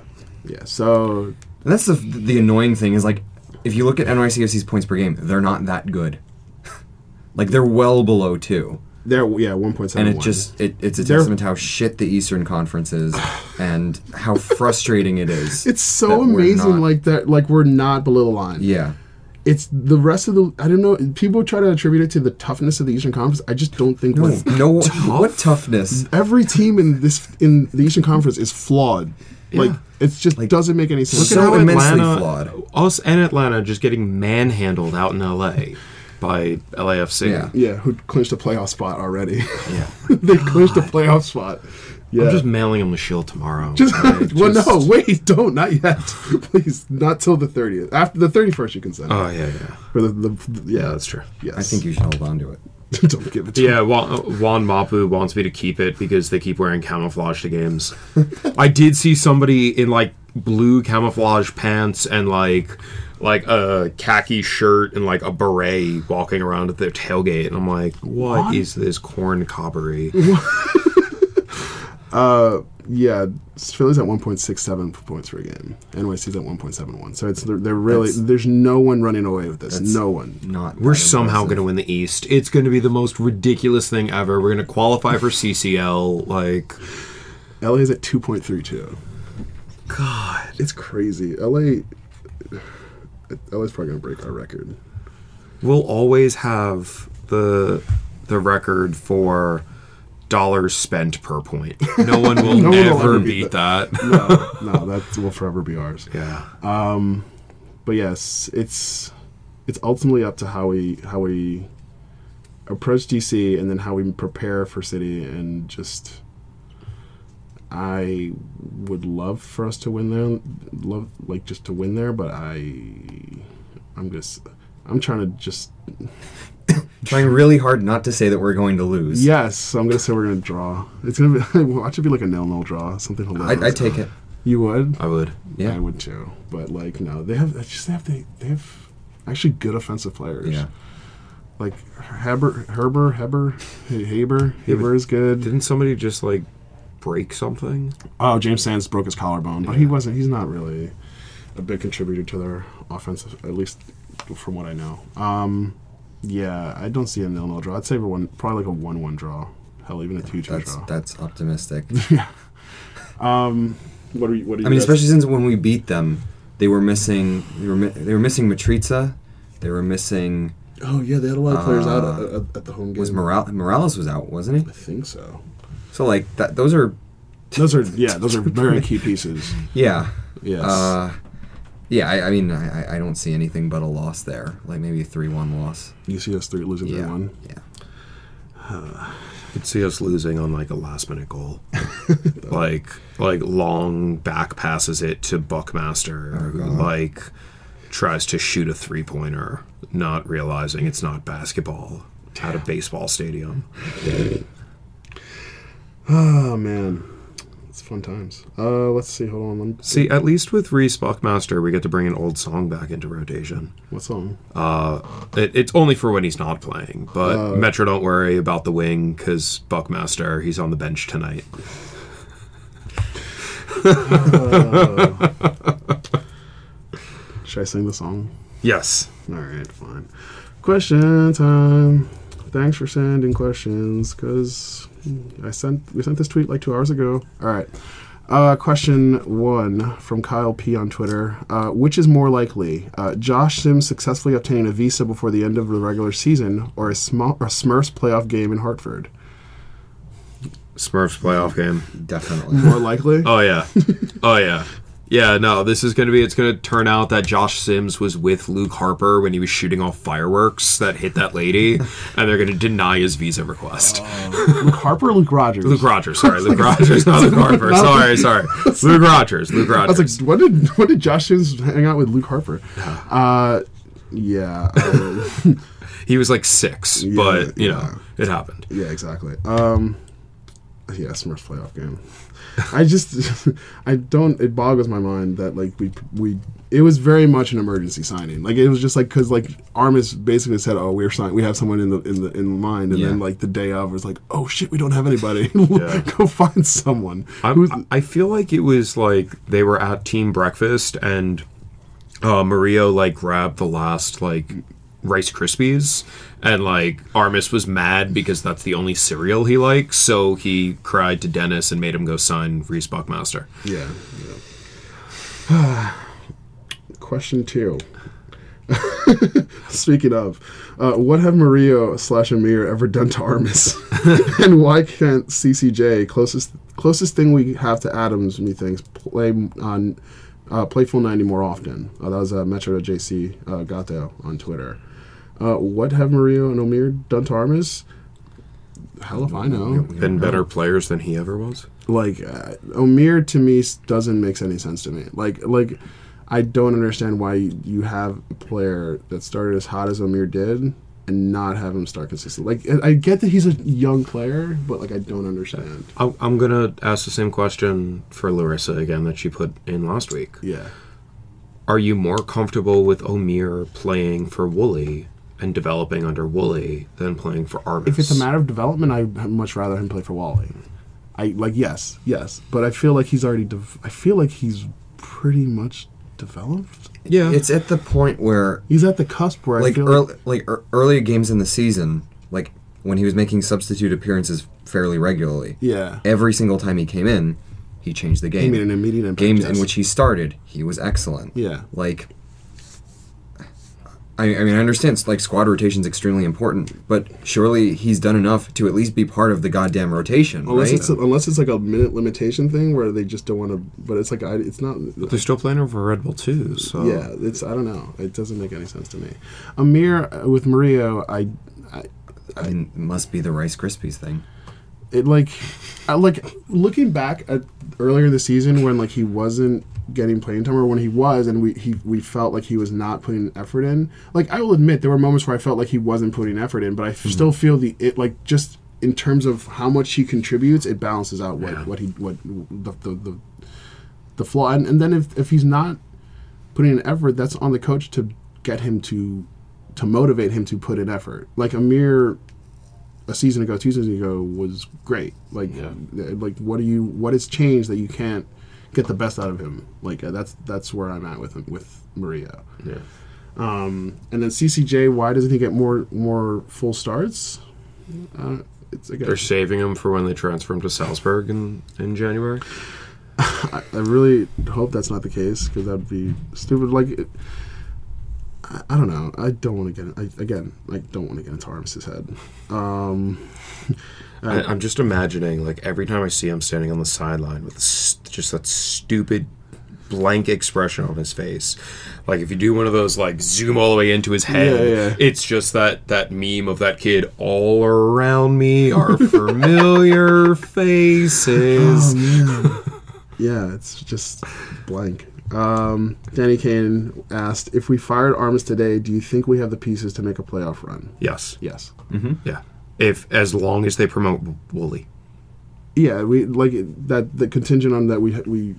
Yeah. So, And that's the the annoying thing is like if you look at NYCFC's points per game, they're not that good. like they're well below two, they're, yeah, 1.71. and it just it, it's a They're- testament to how shit the Eastern Conference is, and how frustrating it is. It's so amazing, not- like that, like we're not below the line. yeah, It's the rest of the, I don't know, people try to attribute it to the toughness of the Eastern Conference. I just don't think no, we're, no, what toughness? every team in this, in the Eastern Conference is flawed. Yeah. Like, it just doesn't make any sense. Look at so immensely flawed. us and Atlanta just getting manhandled out in LA by LAFC. Yeah. yeah, who clinched a playoff spot already. yeah. they clinched a playoff spot. Yeah. I'm just mailing them the shield tomorrow. Just, okay? well, Just- no, wait, don't, not yet, please, not till the thirtieth. After the thirty-first, you can send. it. Oh yeah, yeah, For the, the, the- yeah, yeah. That's true. Yes, I think you should hold on to it. don't give it. To Yeah, Juan, Juan Mapu wants me to keep it because they keep wearing camouflage to games. I did see somebody in like blue camouflage pants and like like a khaki shirt and like a beret walking around at their tailgate, and I'm like, what is this corn cobbery? Uh, yeah, Philly's at one point six seven points per game. NYC's at one point seven one. So it's they're, they're really That's- there's no one running away with this. No one. Not We're that somehow going to win the East. It's going to be the most ridiculous thing ever. We're going to qualify for CCL. Like, LA's at two point three two. God. It's crazy. LA. LA's probably gonna break our record. We'll always have the the record for dollars spent per point. No one will No one will ever ever beat beat that. No, no, that will forever be ours. Yeah. Um, but yes, it's it's ultimately up to how we how we approach DC and then how we prepare for City and just I would love for us to win there, love like just to win there, but I I'm just I'm trying to just trying really hard not to say that we're going to lose. yes, I'm gonna say we're gonna draw. It's gonna be watch it be like a nil nil draw, something hilarious. I, I take it. You would? I would. Yeah. I would too. But like no, they have it's just they have they, they have actually good offensive players. Yeah. Like Heber, Herber, Heber, Haber, Haber is good. Didn't somebody just like break something? Oh, James Sands broke his collarbone, but he wasn't. He's not really a big contributor to their offensive, at least from what I know. Um, yeah, I don't see a nil-nil draw. I'd say one, probably like a one-one draw. Hell, even a two-two That's draw. that's optimistic. Yeah. What are you? What are you? I mean, guys- especially since when we beat them, they were missing they were mi- they were missing Mitrita, they were missing Oh yeah, they had a lot of players out Uh, at, at, at the home game. was Moral- Moralez was out, wasn't he? I he? think so. So like that, those are Those are yeah, those are very key pieces. yeah. Yes. Uh, yeah, I, I mean, I, I- I don't see anything but a loss there. Like maybe a three-one loss. you see us three losing three Yeah, one. yeah. Could see us losing on like a last minute goal, like like long back passes it to Buckmaster, oh, who like tries to shoot a three pointer, not realizing it's not basketball at a baseball stadium. Oh man, it's fun times. Uh, let's see. Hold on. Let me, See, at least with Rece Buckmaster, we get to bring an old song back into rotation. what song? Uh, it, it's only for when he's not playing, but Metro don't worry about the wing because Buckmaster he's on the bench tonight. Should I sing the song? Yes. All right, fine. Question time. Thanks for sending questions, cause I sent we sent this tweet like two hours ago. All right. Uh, question one from Kyle P on Twitter: uh, Which is more likely, uh, Josh Sims successfully obtaining a visa before the end of the regular season, or a, Sm- a Smurfs playoff game in Hartford? Smurfs playoff game. Definitely. More likely. Oh yeah. Oh yeah. Yeah, no, this is going to be, it's going to turn out that Josh Sims was with Luke Harper when he was shooting off fireworks that hit that lady, and they're going to deny his visa request. Luke Harper, or Luke Rogers. Luke Rogers, sorry. Luke Rogers, not Luke Harper. Sorry, sorry. Luke Rogers. Luke I was Rogers. like, when did when did Josh Sims hang out with Luke Harper? Uh, yeah. um, he was like six, but, you know, it happened. Yeah, exactly. Um, yeah, Smurfs playoff game. I just, I don't. It boggles my mind that like we we. It was very much an emergency signing. Like it was just like because like Armas basically said, "Oh, we're signing. We have someone in the in the in mind," and Yeah. then like the day of was like, "Oh shit, we don't have anybody. Go find someone." I'm, I feel like it was like they were at team breakfast and uh, Mario like grabbed the last like Rice Krispies and like Armas was mad because that's the only cereal he likes, so he cried to Denis and made him go sign Rece Buckmaster. Yeah. yeah. Question two. Speaking of, uh, what have Mario slash Amir ever done to Armas, and why can't CCJ closest closest thing we have to Adams, methinks, play on uh, play full ninety more often? Uh, that was uh, Metro JC uh, Gato on Twitter. Uh, what have Mario and Omir done to Armas? Hell if I know Been better players than he ever was. like uh, Omir to me doesn't make any sense to me. Like like I don't understand why you have a player that started as hot as Omir did and not have him start consistently. Like I I get that he's a young player, but like I don't understand. I'm, I'm gonna ask the same question for Larissa again that she put in last week. Yeah. Are you more comfortable with Omir playing for Wooly and developing under Wooly than playing for Armas? If it's a matter of development, I'd much rather him play for Wally. I like yes, yes, but I feel like he's already. Dev- I feel like he's pretty much developed. yeah, It's at the point where He's at the cusp where I like feel early, like ear- earlier games in the season, like when he was making substitute appearances fairly regularly. yeah. Every single time he came in, he changed the game. He game. made an immediate impact. Games yes. in which he started, he was excellent. Yeah. Like, I, I mean, I understand like squad rotation is extremely important, but surely he's done enough to at least be part of the goddamn rotation, Unless right? it's unless it's like a minute limitation thing where they just don't want to. But it's like I, it's not. But they're still playing over Red Bull too. So Yeah, it's I don't know. It doesn't make any sense to me. Amir uh, with Mario, I, I I mean, it must be the Rice Krispies thing. it like, I like looking back at earlier in the season when like he wasn't getting playing time or when he was and we he we felt like he was not putting effort in. Like I will admit there were moments where I felt like he wasn't putting effort in, but I Mm-hmm. still feel the it like just in terms of how much he contributes, it balances out what Yeah. what he what the the the, the flaw. And, and then if if he's not putting in effort, that's on the coach to get him to to motivate him to put in effort. Like a mere a season ago, two seasons ago was great. Like Yeah. like what do you what has changed that you can't get the best out of him? Like uh, that's that's where I'm at with him with Maria. yeah. Um, and then CCJ, why doesn't he get more more full starts? Uh, it's again, They're saving him for when they transfer him to Salzburg in, in January. I, I really hope that's not the case because that'd be stupid. Like, it, I, I don't know. I don't want to get. I, again, I don't want to get into Armas's head. Um, I, I'm just imagining, like every time I see him standing on the sideline with s- just that stupid blank expression on his face. Like if you do one of those, like zoom all the way into his head, Yeah, yeah. it's just that that meme of that kid. All around me are familiar faces. Oh, Yeah, it's just blank. Um, Danny Kane asked if we fired Armas today. Do you think we have the pieces to make a playoff run? Yes, Yes. Mm-hmm. yeah. If as long as they promote Wooly, Yeah, we like that. The contingent on that we we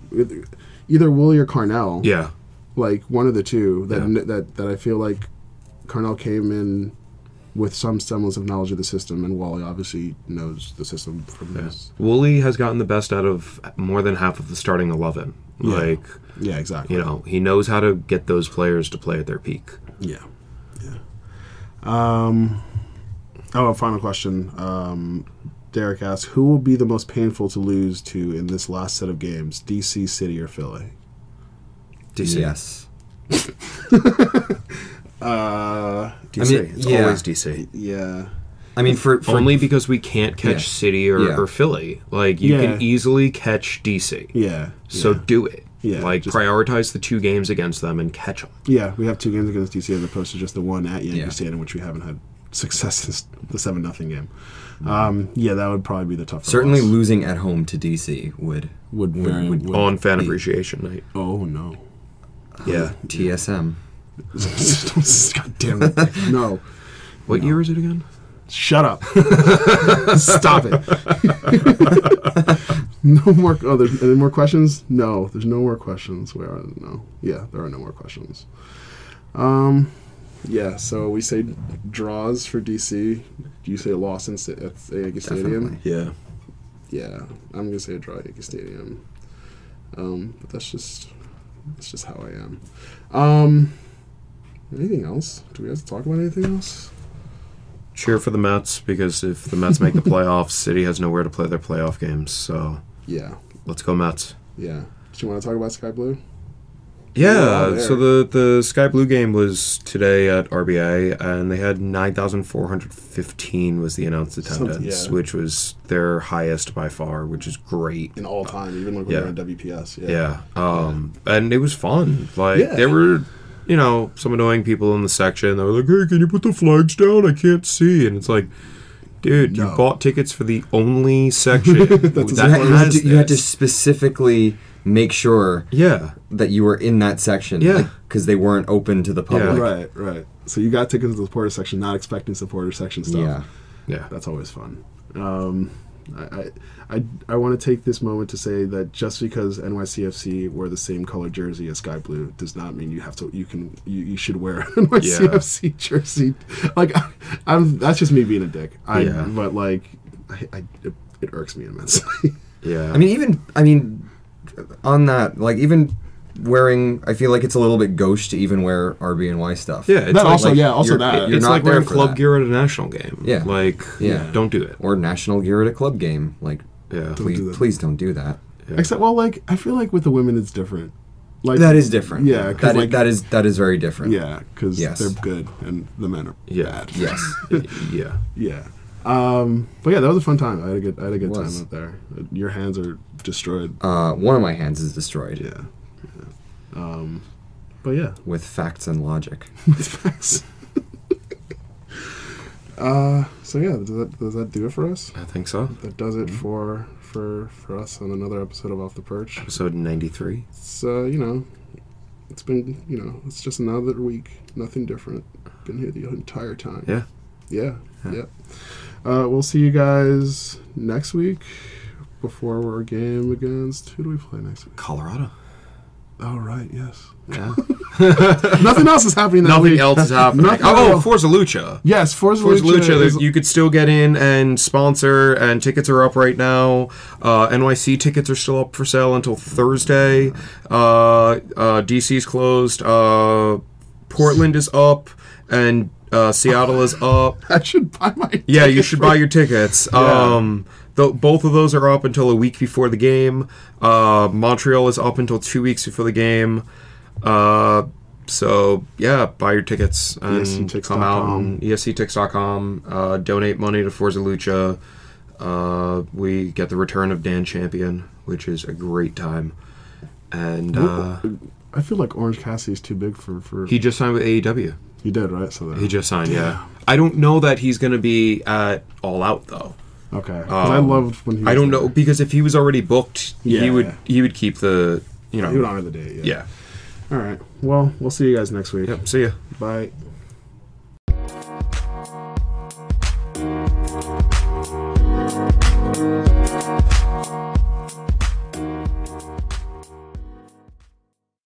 either Wooly or Carnell. yeah, like one of the two that Yeah. that that I feel like Carnell came in with some semblance of knowledge of the system, and Wally obviously knows the system from yeah. his. Wooly has gotten the best out of more than half of the starting eleven. Yeah. Like Yeah, exactly. you know, he knows how to get those players to play at their peak. Yeah, yeah. Um. Oh, a final question. Um, Derek asks, "Who will be the most painful to lose to in this last set of games? DC, City, or Philly?" DC. Yes. Uh, DC. I mean, it's yeah. always DC. yeah. I mean, for, for Only because we can't catch Yeah. City or, Yeah. or Philly. Like you Yeah. can easily catch DC. Yeah. So yeah. do it. Yeah, Like just- prioritize the two games against them and catch them. Yeah, we have two games against DC as opposed to just the one at Yankee Yeah. Stadium, which we haven't had success since the seven nothing game. Um, yeah, that would probably be the tougher. certainly loss. losing at home to DC would would very would- would- On fan be- appreciation night. Oh no! Yeah. TSM. God damn it! No, What year is it again? shut up! Stop it! no more. Oh, there's any more questions? No, there's no more questions. Where are no? Yeah, there are no more questions. Um, yeah. So we say draws for DC. Do you say loss in sta- at Yankee Stadium. Yeah. Yeah, I'm gonna say a draw at Yankee Stadium. Um, but that's just that's just how I am. Um, anything else? Do we have to talk about anything else? Cheer for the Mets because if the Mets make the playoffs, City has nowhere to play their playoff games. So Yeah, let's go Mets. yeah. Do you want to talk about Sky Blue? Yeah, Yeah, so the the Sky Blue game was today at RBI, and they had nine thousand four hundred fifteen was the announced Something- attendance, yeah. which was their highest by far, which is great. In all time, even like when Yeah. we were on WPS. Yeah. Yeah, um, and it was fun. Like Yeah. there were, you know, some annoying people in the section. that were like, "Hey, can you put the flags down? I can't see." And it's like, dude, No. you bought tickets for the only section That's that You had, you, had to, you had to specifically make sure Yeah, that you were in that section. Yeah. Because they weren't open to the public. Right, right. So you got tickets to the supporter section, not expecting supporter section stuff. Yeah. yeah. That's always fun. Um, I, I, I, I want to take this moment to say that just because NYCFC wear the same color jersey as Sky Blue does not mean you have to. You can. You, you should wear an NYCFC jersey. Like, I, I'm. That's just me being a dick. I. Yeah. But like, I, I it, it irks me immensely. Yeah. I mean, even, I mean, on that, like, even wearing, I feel like it's a little bit gauche to even wear RBNY stuff. yeah, it's that like, also, like, yeah, also you're- that. you're it's not like there wearing for club that. gear at a national game. Yeah. like Yeah. don't do it. Or national gear at a club game. Like, Yeah, please, do that. please don't do that. yeah. Except, well, like I feel like with the women it's different. Like That is different. Yeah, 'cause, That is, like- that is that is very different. Yeah, because Yes. they're good and the men are Yeah. bad. Yes. yeah. Yeah. Um, but yeah, that was a fun time. I had a good, I had a good time was. out there. Your hands are destroyed. Uh, one of my hands is destroyed Yeah. yeah. Um, but yeah, with facts and logic. With facts. uh, so yeah, does that does that do it for us? I think so. That does it for for for us on another episode of Off the Perch. Episode ninety three. So uh, you know, it's been you know, it's just another week. Nothing different. Been here the entire time. Yeah. Yeah. Yeah. Yeah. Uh, we'll see you guys next week before our game against who do we play next week? Colorado. Oh right, yes. Yeah. Nothing else is happening. That Nothing week. else is happening. Nothing oh. Forza Lucha. Yes, Forza, Forza Lucha. Lucha, is- you could still get in and sponsor, and tickets are up right now. Uh, NYC tickets are still up for sale until Thursday. Uh, uh, DC's closed. Uh, Portland is up, and uh, Seattle is up. I should buy my. Yeah, you should buy your tickets. Yeah. Um, th- both of those are up until a week before the game. Uh, Montreal is up until two weeks before the game. Uh, so yeah, buy your tickets and ESCTix.com. come out E ESCTix.com. Uh, donate money to Forza Lucha. Uh, we get the return of Dan Champion, which is a great time. And uh, I feel like Orange Cassidy is too big for for. he just signed with AEW. He did right. So He just signed, yeah. I don't know that he's going to be at All Out though. okay. 'Cause I Um, loved when he. I don't there. know because if he was already booked, Yeah, he would yeah. he would keep the you know He would honor the date. yeah. All right. Well, we'll see you guys next week. Yep. See ya. Bye.